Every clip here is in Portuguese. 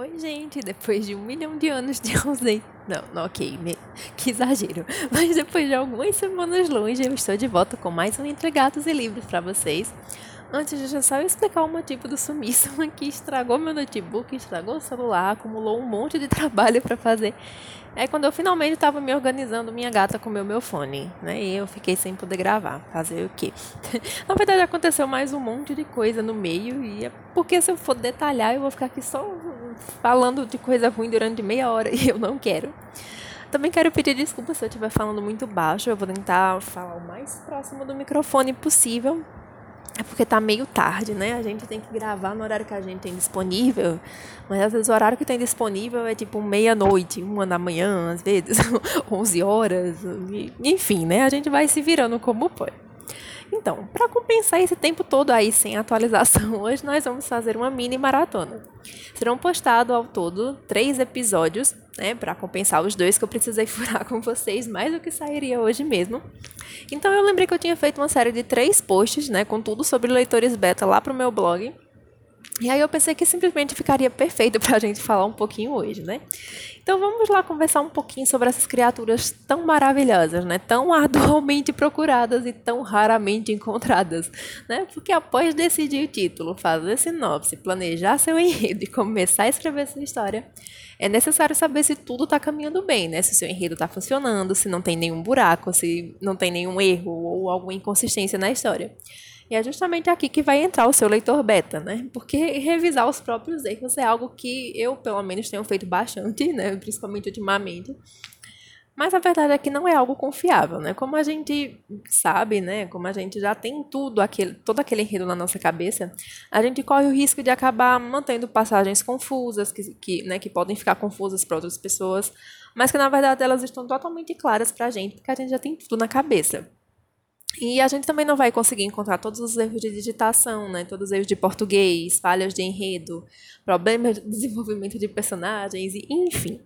Oi, gente, depois de um milhão de anos de ausência. Não, não, ok, me... que exagero. Mas depois de algumas semanas longe, eu estou de volta com mais um Entre Gatos e Livros para vocês. Antes de só explicar o motivo do sumiço, que estragou meu notebook, estragou o celular, acumulou um monte de trabalho para fazer. É quando eu finalmente estava me organizando, minha gata comeu meu fone, né? E eu fiquei sem poder gravar. Fazer o quê? Na verdade, aconteceu mais um monte de coisa no meio. E é porque se eu for detalhar, eu vou ficar aqui só falando de coisa ruim durante meia hora e eu não quero. Também quero pedir desculpa se eu estiver falando muito baixo. Eu vou tentar falar o mais próximo do microfone possível é porque tá meio tarde, né? A gente tem que gravar no horário que a gente tem disponível. Mas às vezes o horário que tem disponível é tipo meia-noite, uma da manhã, às vezes, 11 horas. Enfim, né? A gente vai se virando como pode. Então, para compensar esse tempo todo aí sem atualização, hoje nós vamos fazer uma mini maratona. Serão postados ao todo três episódios, né, para compensar os dois que eu precisei furar com vocês, mais do que sairia hoje mesmo. Então eu lembrei que eu tinha feito uma série de três posts, né, com tudo sobre leitores beta lá pro meu blog. E aí eu pensei que simplesmente ficaria perfeito para a gente falar um pouquinho hoje, né? Então vamos lá conversar um pouquinho sobre essas criaturas tão maravilhosas, né? Tão arduamente procuradas e tão raramente encontradas, né? Porque após decidir o título, fazer sinopse, planejar seu enredo e começar a escrever sua história, é necessário saber se tudo está caminhando bem, né? Se o seu enredo está funcionando, se não tem nenhum buraco, se não tem nenhum erro ou alguma inconsistência na história. E é justamente aqui que vai entrar o seu leitor beta, né? Porque revisar os próprios erros é algo que eu, pelo menos, tenho feito bastante, né? Principalmente ultimamente. Mas a verdade é que não é algo confiável, né? Como a gente sabe, né? Como a gente já tem tudo aquele, todo aquele enredo na nossa cabeça, a gente corre o risco de acabar mantendo passagens confusas, que, que, né, que podem ficar confusas para outras pessoas, mas que na verdade elas estão totalmente claras para a gente, porque a gente já tem tudo na cabeça. E a gente também não vai conseguir encontrar todos os erros de digitação, né? todos os erros de português, falhas de enredo, problemas de desenvolvimento de personagens, enfim.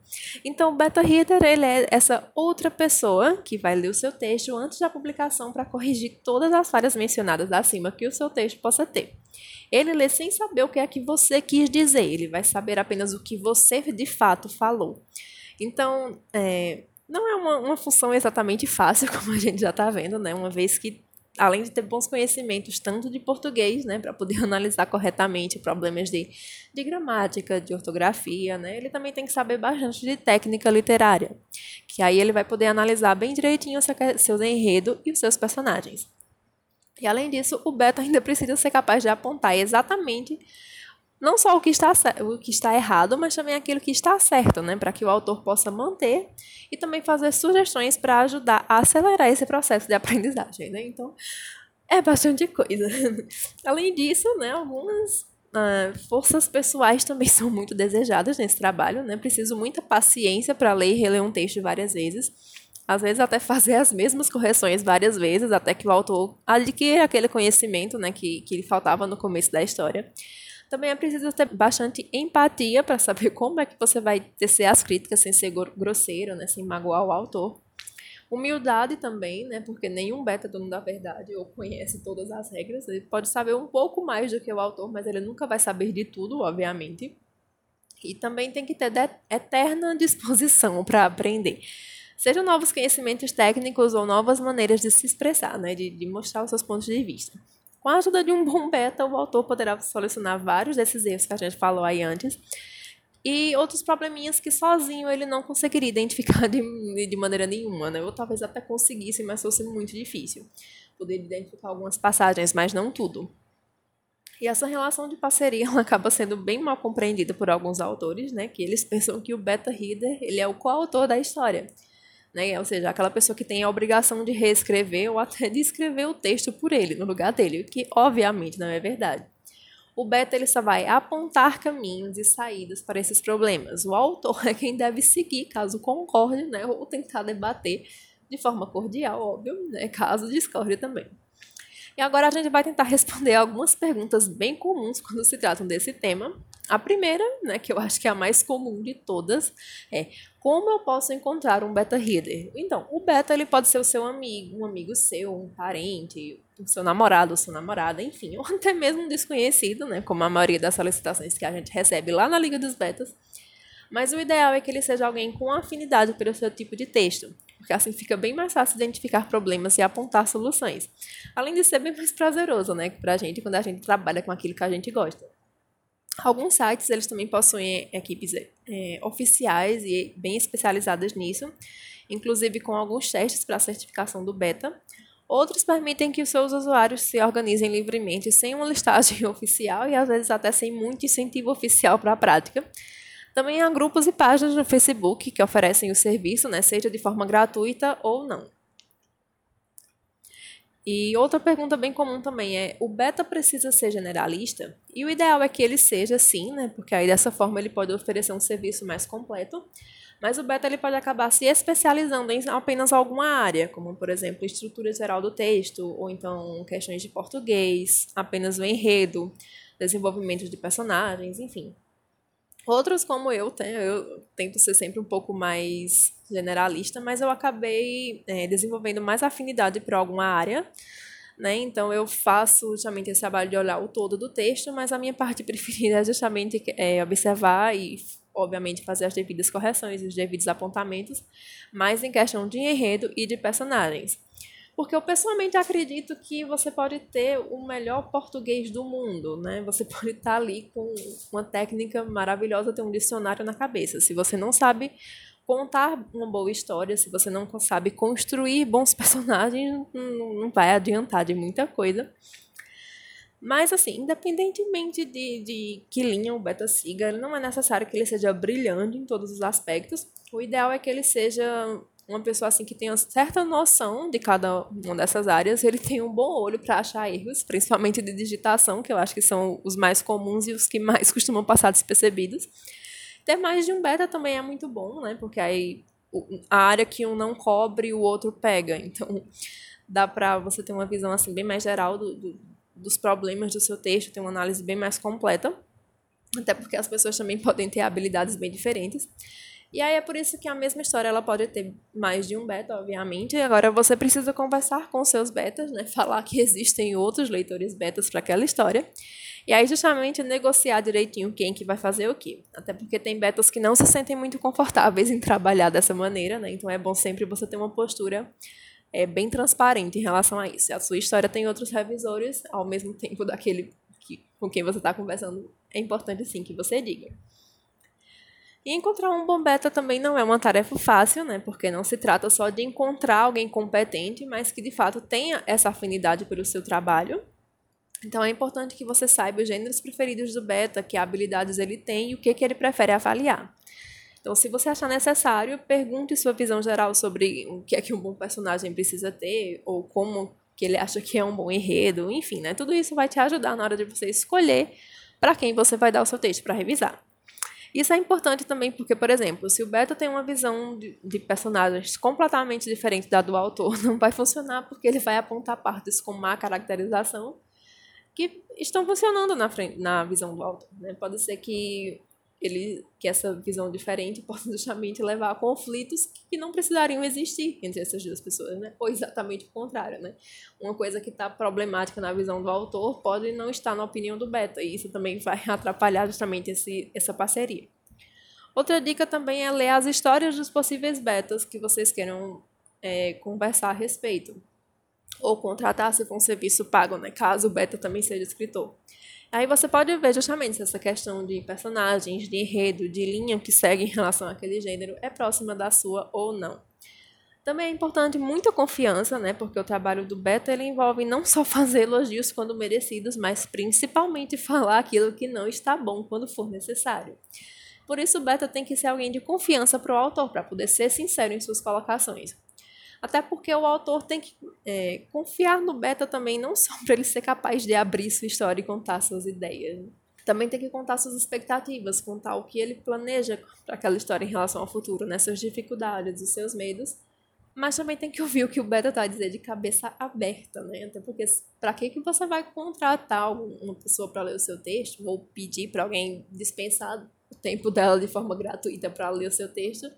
Então, o beta reader ele é essa outra pessoa que vai ler o seu texto antes da publicação para corrigir todas as falhas mencionadas acima que o seu texto possa ter. Ele lê sem saber o que é que você quis dizer, ele vai saber apenas o que você de fato falou. Então, é, não é uma, uma função exatamente fácil, como a gente já está vendo, né? Uma vez que, além de ter bons conhecimentos tanto de português, né, para poder analisar corretamente problemas de, de gramática, de ortografia, né, ele também tem que saber bastante de técnica literária, que aí ele vai poder analisar bem direitinho seu, seus enredos e os seus personagens. E além disso, o beta ainda precisa ser capaz de apontar exatamente não só o que está, o que está errado, mas também aquilo que está certo, né? Para que o autor possa manter e também fazer sugestões para ajudar a acelerar esse processo de aprendizagem, né? Então, é bastante coisa. Além disso, né, algumas uh, forças pessoais também são muito desejadas nesse trabalho, né? Preciso muita paciência para ler e reler um texto várias vezes. Às vezes até fazer as mesmas correções várias vezes, até que o autor adquira aquele conhecimento né, que, que lhe faltava no começo da história. Também é preciso ter bastante empatia para saber como é que você vai tecer as críticas sem ser grosseiro, né, sem magoar o autor. Humildade também, né, porque nenhum beta dono da verdade ou conhece todas as regras. Ele pode saber um pouco mais do que o autor, mas ele nunca vai saber de tudo, obviamente. E também tem que ter eterna disposição para aprender. Sejam novos conhecimentos técnicos ou novas maneiras de se expressar, né, de, de mostrar os seus pontos de vista. Com a ajuda de um bom beta, o autor poderá solucionar vários desses erros que a gente falou aí antes e outros probleminhas que sozinho ele não conseguiria identificar de, de maneira nenhuma, né? Ou talvez até conseguisse, mas fosse muito difícil. Poder identificar algumas passagens, mas não tudo. E essa relação de parceria acaba sendo bem mal compreendida por alguns autores, né? Que eles pensam que o beta reader ele é o coautor da história né? Ou seja, aquela pessoa que tem a obrigação de reescrever ou até de escrever o texto por ele, no lugar dele, o que obviamente não é verdade. O beta ele só vai apontar caminhos e saídas para esses problemas. O autor é quem deve seguir, caso concorde, né, ou tentar debater de forma cordial, óbvio, né, caso discorde também. E agora a gente vai tentar responder algumas perguntas bem comuns quando se tratam desse tema, A primeira, né, que eu acho que é a mais comum de todas, é como eu posso encontrar um beta reader? Então, o beta ele pode ser o seu amigo, um amigo seu, um parente, o seu namorado, ou sua namorada, enfim, ou até mesmo um desconhecido, né, como a maioria das solicitações que a gente recebe lá na Liga dos Betas. Mas o ideal é que ele seja alguém com afinidade pelo seu tipo de texto, porque assim fica bem mais fácil identificar problemas e apontar soluções. Além de ser bem mais prazeroso, né, pra gente quando a gente trabalha com aquilo que a gente gosta. Alguns sites eles também possuem equipes é, oficiais e bem especializadas nisso, inclusive com alguns testes para a certificação do beta. Outros permitem que os seus usuários se organizem livremente sem uma listagem oficial e às vezes até sem muito incentivo oficial para a prática. Também há grupos e páginas no Facebook que oferecem o serviço, né, seja de forma gratuita ou não. E outra pergunta bem comum também é: o beta precisa ser generalista? E o ideal é que ele seja sim, né? Porque aí dessa forma ele pode oferecer um serviço mais completo. Mas o beta ele pode acabar se especializando em apenas alguma área, como por exemplo, estrutura geral do texto, ou então questões de português, apenas o enredo, desenvolvimento de personagens, enfim. Outros, como eu, tenho, eu tento ser sempre um pouco mais generalista, mas eu acabei é, desenvolvendo mais afinidade para alguma área. Né? Então, eu faço justamente esse trabalho de olhar o todo do texto, mas a minha parte preferida é justamente é, observar e, obviamente, fazer as devidas correções, os devidos apontamentos, mais em questão de enredo e de personagens. Porque eu pessoalmente acredito que você pode ter o melhor português do mundo, né? Você pode estar ali com uma técnica maravilhosa, ter um dicionário na cabeça. Se você não sabe contar uma boa história, se você não sabe construir bons personagens, não vai adiantar de muita coisa. Mas, assim, independentemente de, de que linha o beta siga, não é necessário que ele seja brilhante em todos os aspectos. O ideal é que ele seja uma pessoa assim que tenha certa noção de cada uma dessas áreas, ele tem um bom olho para achar erros, principalmente de digitação, que eu acho que são os mais comuns e os que mais costumam passar despercebidos. Ter mais de um beta também é muito bom, né? Porque aí a área que um não cobre, o outro pega. Então, dá para você ter uma visão assim bem mais geral do, do, dos problemas do seu texto, ter uma análise bem mais completa. Até porque as pessoas também podem ter habilidades bem diferentes. E aí é por isso que a mesma história ela pode ter mais de um beta, obviamente. E agora você precisa conversar com seus betas, né? Falar que existem outros leitores betas para aquela história. E aí justamente negociar direitinho quem que vai fazer o quê. Até porque tem betas que não se sentem muito confortáveis em trabalhar dessa maneira, né? Então é bom sempre você ter uma postura é, bem transparente em relação a isso. A sua história tem outros revisores ao mesmo tempo daquele que, com quem você está conversando, é importante sim que você diga. E encontrar um bom beta também não é uma tarefa fácil, né? Porque não se trata só de encontrar alguém competente, mas que de fato tenha essa afinidade pelo seu trabalho. Então é importante que você saiba os gêneros preferidos do beta, que habilidades ele tem e o que, que ele prefere avaliar. Então, se você achar necessário, pergunte sua visão geral sobre o que é que um bom personagem precisa ter, ou como que ele acha que é um bom enredo, enfim, né? Tudo isso vai te ajudar na hora de você escolher para quem você vai dar o seu texto para revisar. Isso é importante também porque, por exemplo, se o beta tem uma visão de, de, personagens completamente diferente da do autor, não vai funcionar porque ele vai apontar partes com má caracterização que estão funcionando na, frente, na visão do autor. Né? Pode ser que ele que essa visão diferente possa justamente levar a conflitos que não precisariam existir entre essas duas pessoas, né? Ou exatamente o contrário, né? Uma coisa que está problemática na visão do autor pode não estar na opinião do beta, e isso também vai atrapalhar justamente esse, essa parceria. Outra dica também é ler as histórias dos possíveis betas que vocês queiram é, conversar a respeito. Ou contratar se for um serviço pago, né? Caso o beta também seja escritor. Aí você pode ver justamente se essa questão de personagens, de enredo, de linha que segue em relação àquele gênero é próxima da sua ou não. Também é importante muita confiança, né? Porque o trabalho do beta ele envolve não só fazer elogios quando merecidos, mas principalmente falar aquilo que não está bom quando for necessário. Por isso, o beta tem que ser alguém de confiança para o autor, para poder ser sincero em suas colocações. Até porque o autor tem que é, confiar no beta também, não só para ele ser capaz de abrir sua história e contar suas ideias. Também tem que contar suas expectativas, contar o que ele planeja para aquela história em relação ao futuro, né? suas dificuldades, os seus medos, Mas também tem que ouvir o que o beta tá dizendo de cabeça aberta, né? Até porque para que que você vai contratar uma pessoa para ler o seu texto ou pedir para alguém dispensar o tempo dela de forma gratuita para ler o seu texto,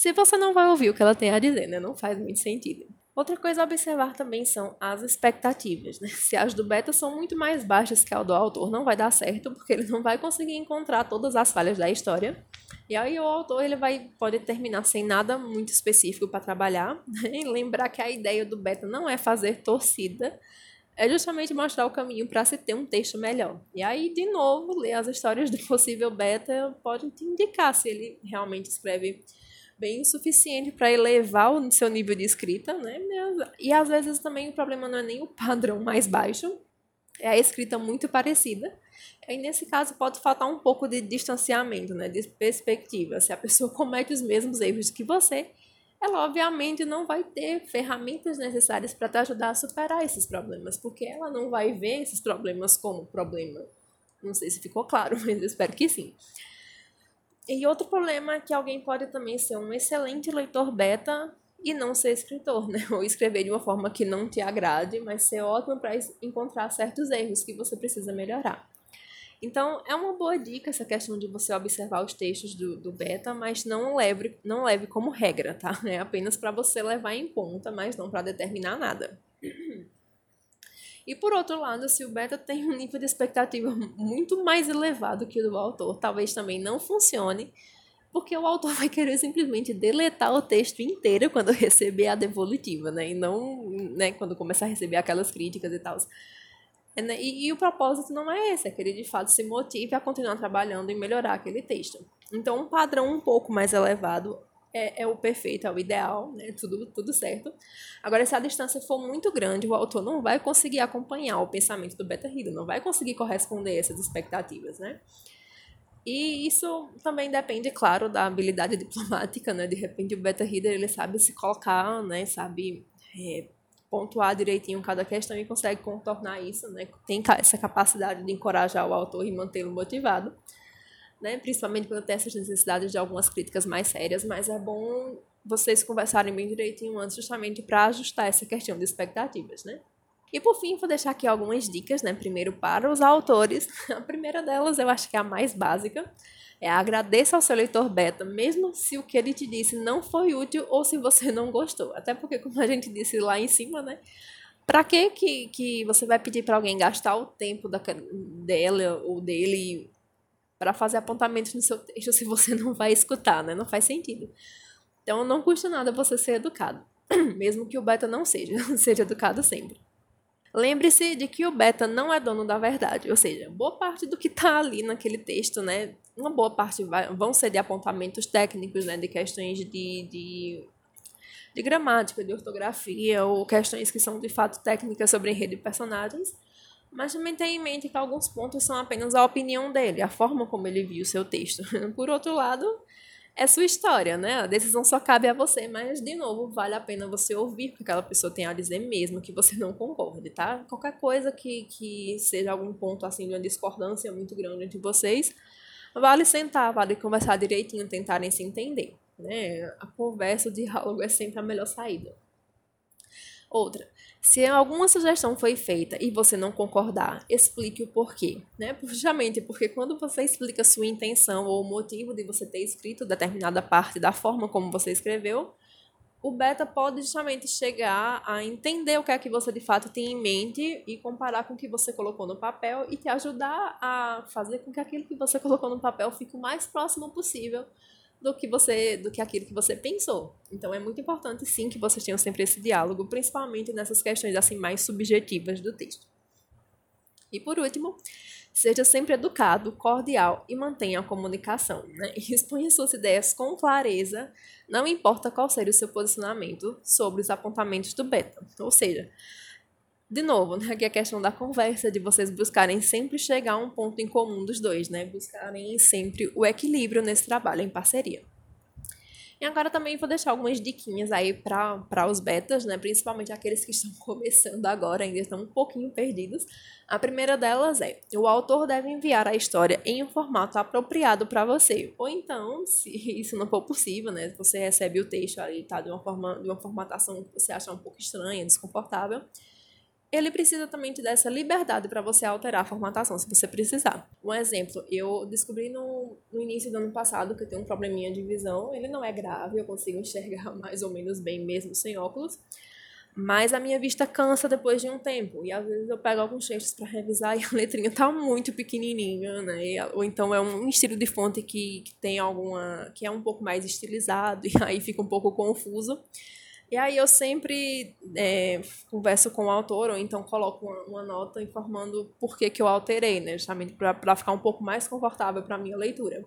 se você não vai ouvir o que ela tem a dizer, né? Não faz muito sentido. Outra coisa a observar também são as expectativas. Né? Se as do beta são muito mais baixas que a do autor, não vai dar certo, porque ele não vai conseguir encontrar todas as falhas da história. E aí o autor ele vai pode terminar sem nada muito específico para trabalhar. Né? lembrar que a ideia do beta não é fazer torcida, é justamente mostrar o caminho para se ter um texto melhor. E aí, de novo, ler as histórias do possível beta pode te indicar se ele realmente escreve bem o suficiente para elevar o seu nível de escrita, né? E às vezes também o problema não é nem o padrão mais baixo, é a escrita muito parecida. E nesse caso pode faltar um pouco de distanciamento, né? De perspectiva. Se a pessoa comete os mesmos erros que você, ela obviamente não vai ter ferramentas necessárias para te ajudar a superar esses problemas, porque ela não vai ver esses problemas como problema. Não sei se ficou claro, mas eu espero que sim. E outro problema é que alguém pode também ser um excelente leitor beta e não ser escritor, né? Ou escrever de uma forma que não te agrade, mas ser ótimo para encontrar certos erros que você precisa melhorar. Então, é uma boa dica essa questão de você observar os textos do, do beta, mas não leve, não leve como regra, tá? É apenas para você levar em conta, mas não para determinar nada. E por outro lado, se o beta tem um nível de expectativa muito mais elevado que o do autor, talvez também não funcione, porque o autor vai querer simplesmente deletar o texto inteiro quando receber a devolutiva, né? E não né, quando começar a receber aquelas críticas e tal. É, né? E, e, o propósito não é esse, é que ele de fato se motive a continuar trabalhando e melhorar aquele texto. Então, um padrão um pouco mais elevado é, é, o perfeito, é o ideal, né? tudo, tudo certo. Agora, se a distância for muito grande, o autor não vai conseguir acompanhar o pensamento do beta-reader, não vai conseguir corresponder a essas expectativas, né? E isso também depende, claro, da habilidade diplomática, né? De repente o beta-reader, ele sabe se colocar, né? Sabe é, pontuar direitinho cada questão e consegue contornar isso, né? Tem essa capacidade de encorajar o autor e mantê-lo motivado né? Principalmente quando tem essas necessidades de algumas críticas mais sérias, mas é bom vocês conversarem bem direitinho antes, justamente para ajustar essa questão de expectativas, né? E por fim, vou deixar aqui algumas dicas, né? Primeiro para os autores. A primeira delas, eu acho que é a mais básica, é agradeça ao seu leitor beta, mesmo se o que ele te disse não foi útil ou se você não gostou. Até porque, como a gente disse lá em cima, né? Para que, que você vai pedir para alguém gastar o tempo da, dela ou dele para fazer apontamentos no seu texto se você não vai escutar, né? Não faz sentido. Então não custa nada você ser educado, mesmo que o beta não seja, seja educado sempre. Lembre-se de que o beta não é dono da verdade, ou seja, boa parte do que está ali naquele texto, né? Uma boa parte vai, vão ser de apontamentos técnicos, né? De questões de, de, de gramática, de ortografia, ou questões que são de fato técnicas sobre enredo e personagens mas também tenha em mente que alguns pontos são apenas a opinião dele, a forma como ele viu o seu texto. Por outro lado, é sua história, né? A decisão só cabe a você, mas, de novo, vale a pena você ouvir o que aquela pessoa tem a dizer mesmo que você não concorde, tá? Qualquer coisa que, que seja algum ponto, assim, de uma discordância muito grande entre vocês, vale sentar, vale conversar direitinho, tentarem se entender, né? A conversa, o diálogo é sempre a melhor saída. Outra, se alguma sugestão foi feita e você não concordar, explique o porquê, né? Justamente porque quando você explica sua intenção ou o motivo de você ter escrito determinada parte da forma como você escreveu, o beta pode justamente chegar a entender o que é que você de fato tem em mente e comparar com o que você colocou no papel e te ajudar a fazer com que aquilo que você colocou no papel fique o mais próximo possível do que você, do que aquilo que você pensou. Então é muito importante sim que vocês tenham sempre esse diálogo, principalmente nessas questões assim mais subjetivas do texto. E por último, seja sempre educado, cordial e mantenha a comunicação. Né? Exponha suas ideias com clareza, não importa qual seja o seu posicionamento sobre os apontamentos do beta. Ou seja, de novo, né, aqui a questão da conversa, de vocês buscarem sempre chegar a um ponto em comum dos dois, né? Buscarem sempre o equilíbrio nesse trabalho em parceria. E agora também vou deixar algumas diquinhas aí para os betas, né? Principalmente aqueles que estão começando agora, ainda estão um pouquinho perdidos. A primeira delas é: o autor deve enviar a história em um formato apropriado para você. Ou então, se isso não for possível, né? Você recebe o texto ali, tá? De uma, forma, de uma formatação que você acha um pouco estranha, desconfortável ele precisa também te dar essa liberdade para você alterar a formatação, se você precisar. Um exemplo, eu descobri no, no início do ano passado que eu tenho um probleminha de visão. Ele não é grave, eu consigo enxergar mais ou menos bem mesmo sem óculos. Mas a minha vista cansa depois de um tempo. E às vezes eu pego alguns textos para revisar e a letrinha tá muito pequenininha, né? Ou então é um estilo de fonte que, que tem alguma. que é um pouco mais estilizado e aí fica um pouco confuso. E aí eu sempre é, converso com o autor, ou então coloco uma, uma, nota informando por que, que eu alterei, né? Justamente para ficar um pouco mais confortável para a minha leitura.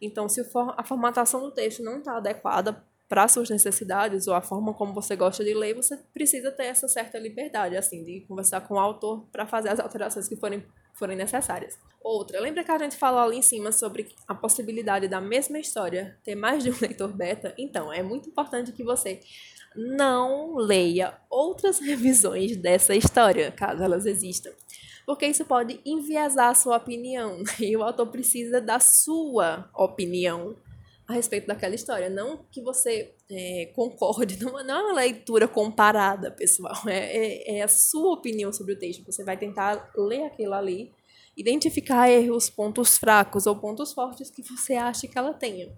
Então, se a formatação do texto não está adequada para suas necessidades ou a forma como você gosta de ler, você precisa ter essa certa liberdade, assim, de conversar com o autor para fazer as alterações que forem, forem necessárias. Outra, lembra que a gente falou ali em cima sobre a possibilidade da mesma história ter mais de um leitor beta? Então, é muito importante que você não leia outras revisões dessa história, caso elas existam. Porque isso pode enviesar a sua opinião. E o autor precisa da sua opinião a respeito daquela história. Não que você é, concorde, não, é uma leitura comparada, pessoal. É, é, é, a sua opinião sobre o texto. Você vai tentar ler aquilo ali, identificar erros, pontos fracos ou pontos fortes que você acha que ela tenha.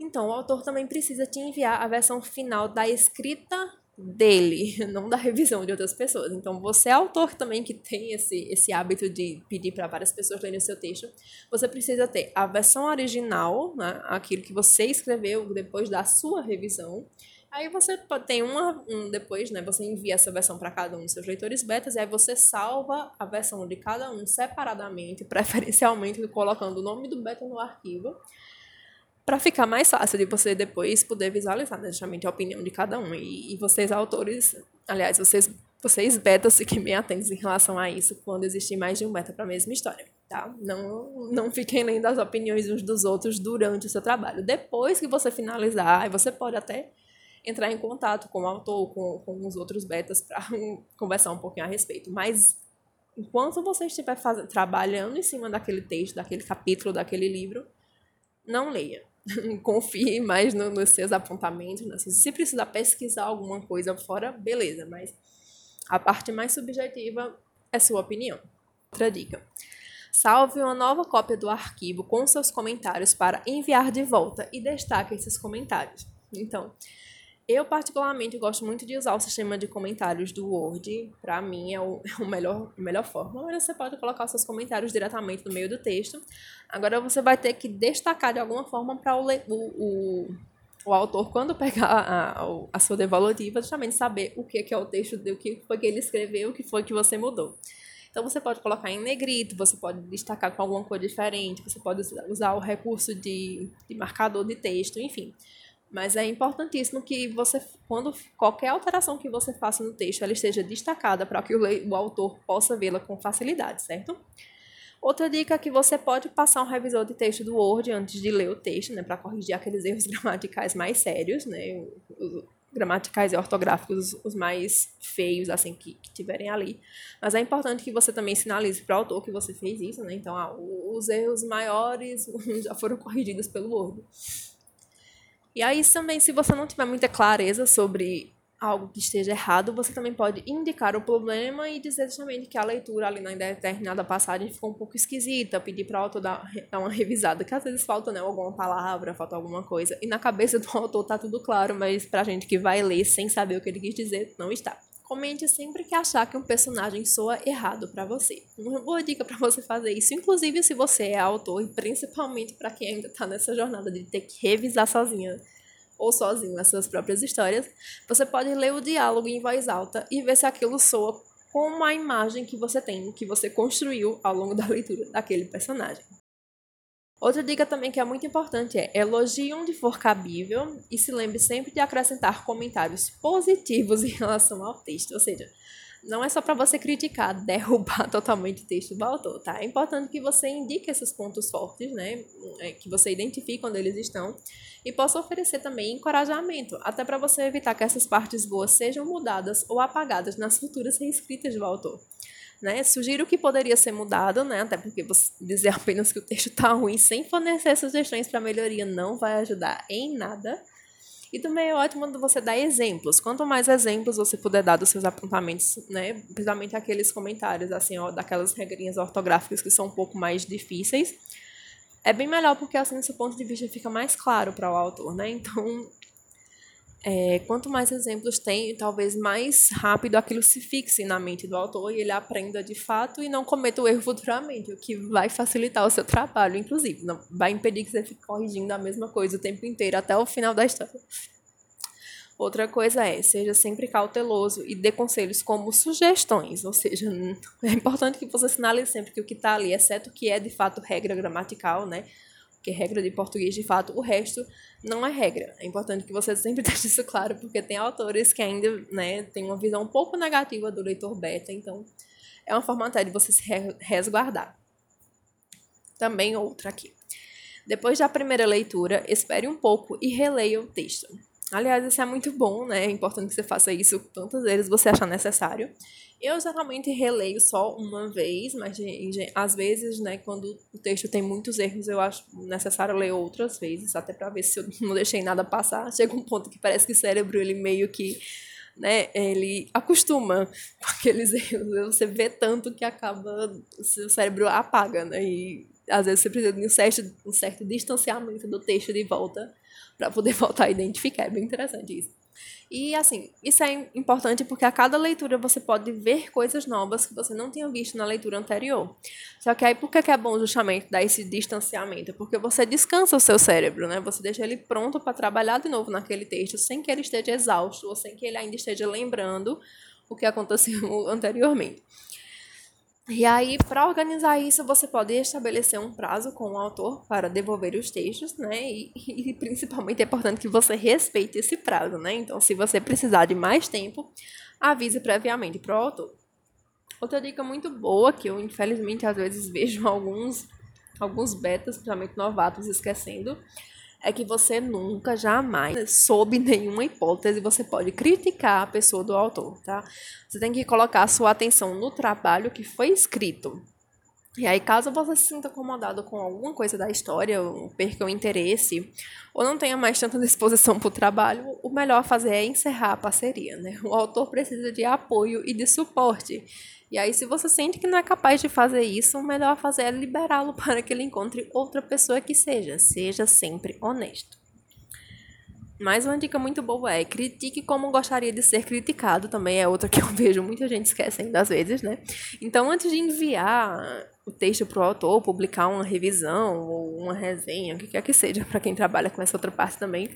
Então, o autor também precisa te enviar a versão final da escrita dele, não da revisão de outras pessoas. Então, você é autor também que tem esse, esse hábito de pedir para várias pessoas lerem o seu texto, você precisa ter a versão original, né, aquilo que você escreveu depois da sua revisão. Aí você tem uma, um depois, né? Você envia essa versão para cada um dos seus leitores betas, e aí você salva a versão de cada um separadamente, preferencialmente colocando o nome do beta no arquivo para ficar mais fácil de você depois poder visualizar, né, justamente a opinião de cada um. E, e vocês, autores, aliás, vocês, vocês betas, fiquem bem atentos em relação a isso quando existir mais de um beta para a mesma história, tá? Não, não fiquem lendo as opiniões uns dos outros durante o seu trabalho. Depois que você finalizar, você pode até entrar em contato com o autor, com, com os outros betas, para conversar um pouquinho a respeito. Mas enquanto você estiver faz... trabalhando em cima daquele texto, daquele capítulo, daquele livro, não leia. confie mais no, nos seus apontamentos. Né? Se precisar pesquisar alguma coisa fora, beleza, mas a parte mais subjetiva é sua opinião. Outra dica. Salve uma nova cópia do arquivo com seus comentários para enviar de volta e destaque esses comentários. Então, eu, particularmente, gosto muito de usar o sistema de comentários do Word. Para mim, é o, é o melhor, a melhor forma. Mas você pode colocar seus comentários diretamente no meio do texto. Agora, você vai ter que destacar de alguma forma para o, o, o, autor, quando pegar a, a, sua devolutiva, justamente saber o que, que é o texto, o que foi que ele escreveu, o que foi que você mudou. Então, você pode colocar em negrito, você pode destacar com alguma cor diferente, você pode usar o recurso de, de marcador de texto, enfim. Mas é importantíssimo que você, quando qualquer alteração que você faça no texto, ela esteja destacada para que o, o autor possa vê-la com facilidade, certo? Outra dica é que você pode passar um revisor de texto do Word antes de ler o texto, né, para corrigir aqueles erros gramaticais mais sérios, né, os gramaticais e ortográficos os mais feios assim que, que tiverem ali. Mas é importante que você também sinalize para o autor que você fez isso, né? Então, ah, os erros maiores já foram corrigidos pelo Word. E aí também, se você não tiver muita clareza sobre algo que esteja errado, você também pode indicar o problema e dizer justamente que a leitura ali na determinada passagem ficou um pouco esquisita, pedir para o autor dar, uma revisada, que às vezes falta né, alguma palavra, falta alguma coisa, e na cabeça do autor tá tudo claro, mas pra gente que vai ler sem saber o que ele quis dizer, não está. Comente sempre que achar que um personagem soa errado para você. Uma boa dica para você fazer isso, inclusive se você é autor e principalmente para quem ainda está nessa jornada de ter que revisar sozinha ou sozinho as suas próprias histórias, você pode ler o diálogo em voz alta e ver se aquilo soa como a imagem que você tem, que você construiu ao longo da leitura daquele personagem. Outra dica também que é muito importante é elogie onde for cabível e se lembre sempre de acrescentar comentários positivos em relação ao texto. Ou seja, não é só para você criticar, derrubar totalmente o texto do autor, tá? É importante que você indique esses pontos fortes, né? É, que você identifique onde eles estão e possa oferecer também encorajamento, até para você evitar que essas partes boas sejam mudadas ou apagadas nas futuras reescritas do autor. Né? Sugiro que poderia ser mudado, né? até porque você dizer apenas que o texto está ruim sem fornecer sugestões para melhoria não vai ajudar em nada. E também é ótimo você dar exemplos. Quanto mais exemplos você puder dar dos seus apontamentos, né? Principalmente aqueles comentários, assim, ó, daquelas regrinhas ortográficas que são um pouco mais difíceis. É bem melhor porque assim seu ponto de vista fica mais claro para o autor, né? Então, é, quanto mais exemplos tem, talvez mais rápido aquilo se fixe na mente do autor e ele aprenda de fato e não cometa o erro futuramente, o que vai facilitar o seu trabalho, inclusive. Não vai impedir que você fique corrigindo a mesma coisa o tempo inteiro até o final da história. Outra coisa é, seja sempre cauteloso e dê conselhos como sugestões, ou seja, é importante que você sinalize sempre que o que está ali, exceto o que é de fato regra gramatical, né? Que é regra de português de fato, o resto não é regra. É importante que você sempre deixe isso claro, porque tem autores que ainda né, têm uma visão um pouco negativa do leitor beta, então é uma forma até de você se resguardar. Também outra aqui. Depois da primeira leitura, espere um pouco e releia o texto. Aliás, isso é muito bom, né? É importante que você faça isso quantas vezes você achar necessário. Eu geralmente releio só uma vez, mas às vezes, né, quando o texto tem muitos erros, eu acho necessário ler outras vezes, até para ver se eu não deixei nada passar. Chega um ponto que parece que o cérebro ele meio que né, ele acostuma com aqueles erros. Você vê tanto que acaba, seu cérebro apaga, né? E às vezes você precisa de um certo, um certo distanciamento do texto de volta para poder voltar a identificar. É bem interessante isso. E assim, isso é importante porque a cada leitura você pode ver coisas novas que você não tinha visto na leitura anterior. Só que aí por que é bom justamente dar esse distanciamento? Porque você descansa o seu cérebro, né? Você deixa ele pronto para trabalhar de novo naquele texto sem que ele esteja exausto ou sem que ele ainda esteja lembrando o que aconteceu anteriormente. E aí, para organizar isso, você pode estabelecer um prazo com o autor para devolver os textos, né? E, e, principalmente é importante que você respeite esse prazo, né? Então, se você precisar de mais tempo, avise previamente para o autor. Outra dica muito boa que eu infelizmente às vezes vejo alguns alguns betas, principalmente novatos, esquecendo, é que você nunca, jamais, sob nenhuma hipótese, você pode criticar a pessoa do autor, tá? Você tem que colocar a sua atenção no trabalho que foi escrito. E aí, caso você se sinta incomodado com alguma coisa da história, ou perca o interesse, ou não tenha mais tanta disposição para o trabalho, o melhor a fazer é encerrar a parceria, né? O autor precisa de apoio e de suporte. E aí, se você sente que não é capaz de fazer isso, o melhor a fazer é liberá-lo para que ele encontre outra pessoa que seja. Seja sempre honesto. Mais uma dica muito boa é critique como gostaria de ser criticado, também é outra que eu vejo muita gente esquecendo às vezes, né? Então, antes de enviar o texto para o autor, publicar uma revisão ou uma resenha, o que quer que seja, para quem trabalha com essa outra parte também,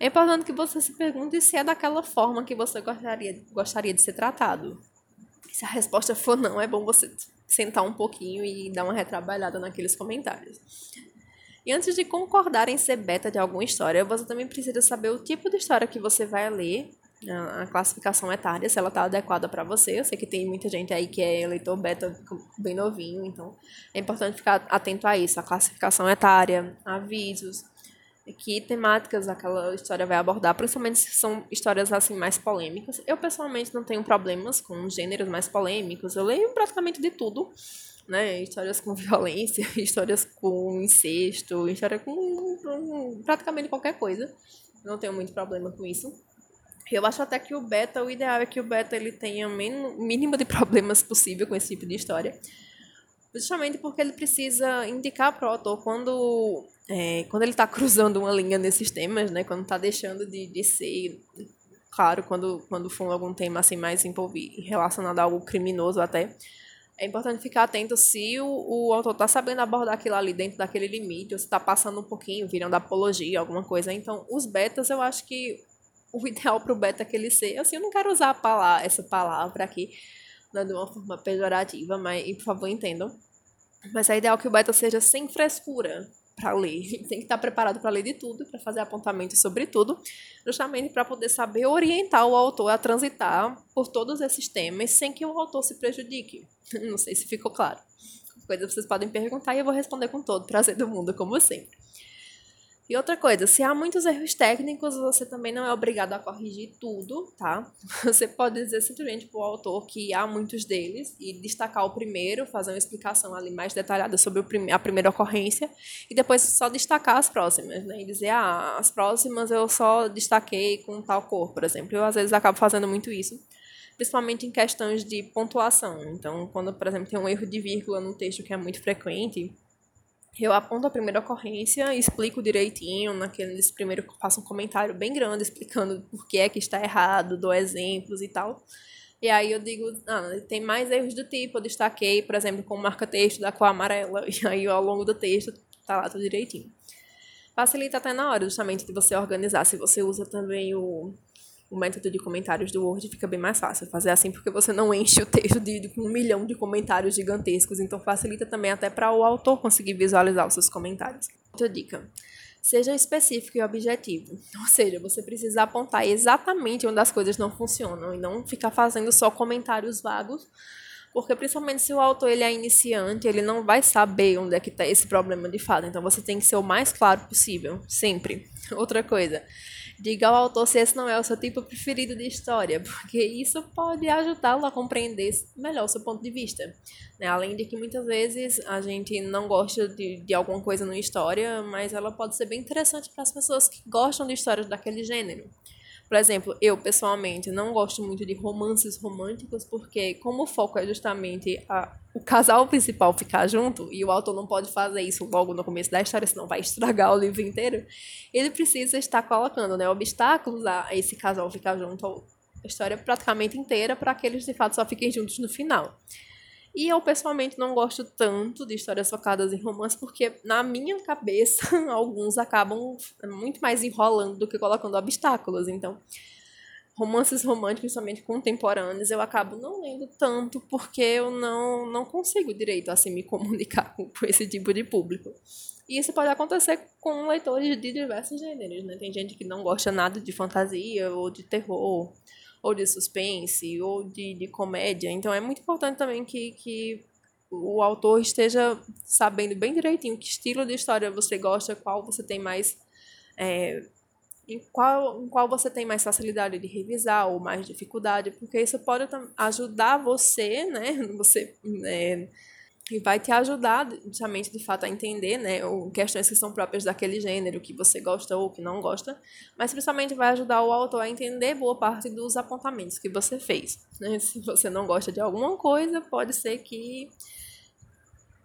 é importante que você se pergunte se é daquela forma que você gostaria, gostaria de ser tratado. Se a resposta for não, é bom você sentar um pouquinho e dar uma retrabalhada naqueles comentários. E antes de concordar em ser beta de alguma história, você também precisa saber o tipo de história que você vai ler, a classificação etária, se ela está adequada para você. Eu sei que tem muita gente aí que é leitor beta bem novinho, então é importante ficar atento a isso, a classificação etária, avisos, que temáticas aquela história vai abordar, principalmente se são histórias assim mais polêmicas. Eu pessoalmente não tenho problemas com gêneros mais polêmicos. Eu leio praticamente de tudo, né? Histórias com violência, histórias com incesto, história com, praticamente qualquer coisa. Não tenho muito problema com isso. Eu acho até que o beta, o ideal é que o beta ele tenha o mínimo de problemas possível com esse tipo de história. Justamente porque ele precisa indicar para o autor quando é, quando ele está cruzando uma linha nesses temas, né, quando está deixando de, de ser, claro, quando, quando for algum tema assim mais envolvido, relacionado a algo criminoso até, é importante ficar atento se o, o autor está sabendo abordar aquilo ali dentro daquele limite, ou se está passando um pouquinho, virando apologia, alguma coisa. Então, os betas, eu acho que o ideal para o beta é que ele seja, assim, eu não quero usar palavra, essa palavra aqui né, de uma forma pejorativa, mas, por favor, entendam. Mas é ideal que o beta seja sem frescura, para ler. Tem que estar preparado para ler de tudo, para fazer apontamentos sobre tudo, justamente para poder saber orientar o autor a transitar por todos esses temas sem que o autor se prejudique. Não sei se ficou claro. Coisa vocês podem perguntar e eu vou responder com todo prazer do mundo, como sempre. E outra coisa, se há muitos erros técnicos, você também não é obrigado a corrigir tudo, tá? Você pode dizer simplesmente para o autor que há muitos deles e destacar o primeiro, fazer uma explicação ali mais detalhada sobre a primeira ocorrência e depois só destacar as próximas, né? E dizer, ah, as próximas eu só destaquei com tal cor, por exemplo. Eu às vezes acabo fazendo muito isso, principalmente em questões de pontuação. Então, quando, por exemplo, tem um erro de vírgula no texto que é muito frequente, eu aponto a primeira ocorrência, explico direitinho, naqueles primeiro faço um comentário bem grande explicando por que é que está errado, dou exemplos e tal. E aí eu digo, ah, tem mais erros do tipo, eu destaquei, por exemplo, com marca-texto da cor amarela, e aí ao longo do texto tá lá tudo direitinho. Facilita até na hora, justamente, de você organizar. Se você usa também o o método de comentários do Word fica bem mais fácil fazer assim, porque você não enche o texto de, de um milhão de comentários gigantescos, então facilita também até para o autor conseguir visualizar os seus comentários. Outra dica. Seja específico e objetivo. Ou seja, você precisa apontar exatamente onde as coisas não funcionam e não ficar fazendo só comentários vagos, porque principalmente se o autor ele é iniciante, ele não vai saber onde é que está esse problema de fato. Então você tem que ser o mais claro possível, sempre. Outra coisa, Diga ao autor se esse não é o seu tipo preferido de história, porque isso pode ajudá-lo a compreender melhor o seu ponto de vista. Né? Além de que muitas vezes a gente não gosta de, de alguma coisa numa história, mas ela pode ser bem interessante para as pessoas que gostam de histórias daquele gênero. Por exemplo, eu pessoalmente não gosto muito de romances românticos porque, como o foco é justamente a, o casal principal ficar junto e o autor não pode fazer isso logo no começo da história, senão vai estragar o livro inteiro, ele precisa estar colocando né, obstáculos a esse casal ficar junto a história praticamente inteira para que eles de fato só fiquem juntos no final. E eu, pessoalmente, não gosto tanto de histórias focadas em romance, porque, na minha cabeça, alguns acabam muito mais enrolando do que colocando obstáculos. Então, romances românticos, principalmente contemporâneos, eu acabo não lendo tanto, porque eu não, não consigo direito, assim, me comunicar com, com esse tipo de público. E isso pode acontecer com leitores de diversos gêneros, né? Tem gente que não gosta nada de fantasia ou de terror ou de suspense, ou de, de comédia. Então é muito importante também que, que o autor esteja sabendo bem direitinho que estilo de história você gosta, qual você tem mais. É, em qual, em qual você tem mais facilidade de revisar ou mais dificuldade, porque isso pode ajudar você, né? Você. É, e vai te ajudar justamente de fato a entender, né, ou questões que são próprias daquele gênero que você gosta ou que não gosta, mas principalmente vai ajudar o autor a entender boa parte dos apontamentos que você fez. Né? Se você não gosta de alguma coisa, pode ser que,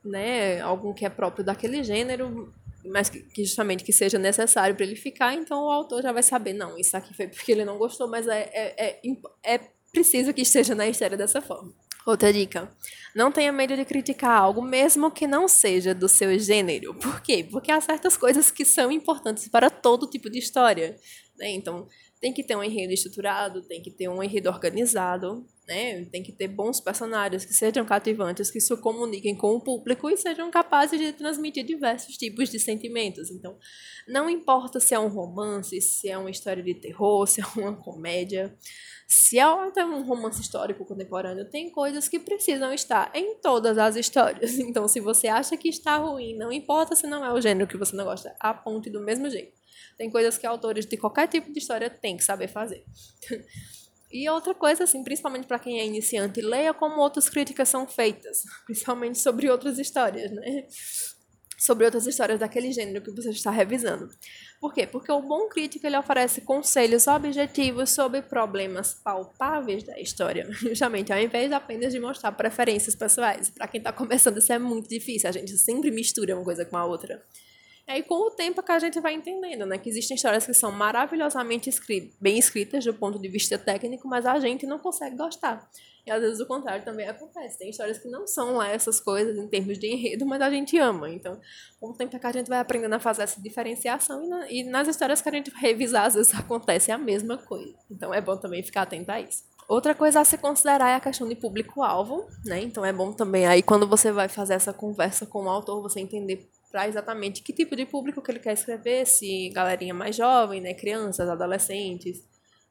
né, algum que é próprio daquele gênero, mas que justamente que seja necessário para ele ficar, então o autor já vai saber, não, isso aqui foi porque ele não gostou, mas é, é, é, é preciso que esteja na história dessa forma. Outra dica. Não tenha medo de criticar algo, mesmo que não seja do seu gênero. Por quê? Porque há certas coisas que são importantes para todo tipo de história. Né? Então, tem que ter um enredo estruturado, tem que ter um enredo organizado, né? Tem que ter bons personagens que sejam cativantes, que se comuniquem com o público e sejam capazes de transmitir diversos tipos de sentimentos. Então, não importa se é um romance, se é uma história de terror, se é uma comédia, se é até um romance histórico contemporâneo, tem coisas que precisam estar em todas as histórias. Então, se você acha que está ruim, não importa se não é o gênero que você não gosta, aponte do mesmo jeito. Tem coisas que autores de qualquer tipo de história têm que saber fazer. E outra coisa, assim, principalmente para quem é iniciante, leia como outras críticas são feitas, principalmente sobre outras histórias, né? Sobre outras histórias daquele gênero que você está revisando. Por quê? Porque o bom crítico ele oferece conselhos objetivos sobre problemas palpáveis da história, justamente ao invés apenas de mostrar preferências pessoais. Para quem está começando, isso é muito difícil, a gente sempre mistura uma coisa com a outra. E aí, com o tempo que a gente vai entendendo, né? Que existem histórias que são maravilhosamente bem escritas do ponto de vista técnico, mas a gente não consegue gostar. E às vezes o contrário também acontece. Tem histórias que não são lá essas coisas em termos de enredo, mas a gente ama. Então, com o tempo que a gente vai aprendendo a fazer essa diferenciação, e, na, e nas histórias que a gente revisar, às vezes acontece a mesma coisa. Então, é bom também ficar atento a isso. Outra coisa a se considerar é a questão de público-alvo, né? Então é bom também aí quando você vai fazer essa conversa com o autor, você entender para exatamente que tipo de público que ele quer escrever, se galerinha mais jovem, né, crianças, adolescentes,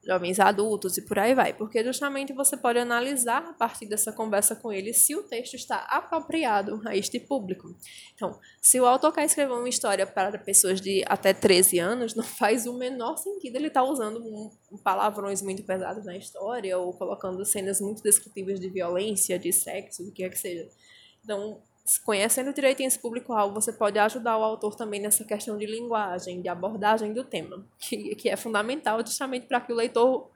jovens adultos e por aí vai, porque justamente você pode analisar a partir dessa conversa com ele se o texto está apropriado a este público. Então, se o autor quer escrever uma história para pessoas de até 13 anos, não faz o menor sentido ele estar tá usando palavrões muito pesados na história ou colocando cenas muito descritivas de violência, de sexo, o que quer que seja. Então, conhecendo direitinho esse público-alvo, você pode ajudar o autor também nessa questão de linguagem, de abordagem do tema, que, que é fundamental justamente para que o leitor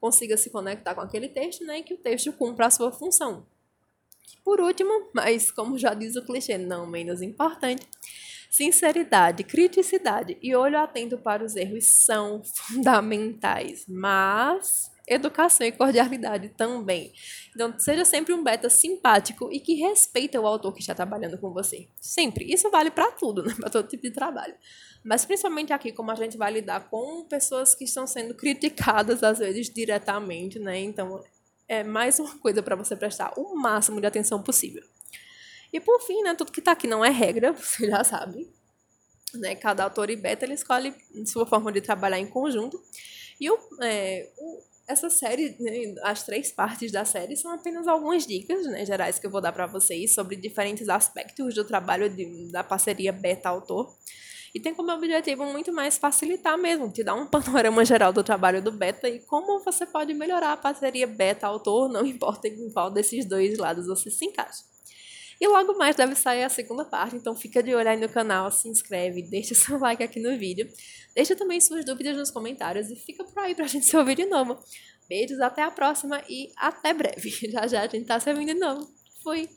consiga se conectar com aquele texto né, e que o texto cumpra a sua função. Por último, mas como já diz o clichê, não menos importante, sinceridade, criticidade e olho atento para os erros são fundamentais, mas educação e cordialidade também. Então, seja sempre um beta simpático e que respeita o autor que está trabalhando com você. Sempre. Isso vale para tudo, né? para todo tipo de trabalho. Mas principalmente aqui, como a gente vai lidar com pessoas que estão sendo criticadas, às vezes, diretamente, né? Então, é mais uma coisa para você prestar o máximo de atenção possível. E por fim, né, tudo que está aqui não é regra, você já sabe. Né? Cada autor e beta ele escolhe sua forma de trabalhar em conjunto. E o, é, o essa série, né, as três partes da série são apenas algumas dicas né, gerais que eu vou dar para vocês sobre diferentes aspectos do trabalho de, da parceria beta-autor. E tem como objetivo muito mais facilitar mesmo, te dar um panorama geral do trabalho do beta e como você pode melhorar a parceria beta-autor, não importa em qual desses dois lados você se encaixa. E logo mais deve sair a segunda parte, então fica de olho aí no canal, se inscreve, deixa seu like aqui no vídeo. Deixa também suas dúvidas nos comentários e fica por aí pra gente se ouvir de novo. Beijos, até a próxima e até breve. Já já a gente tá se ouvindo de novo. Fui!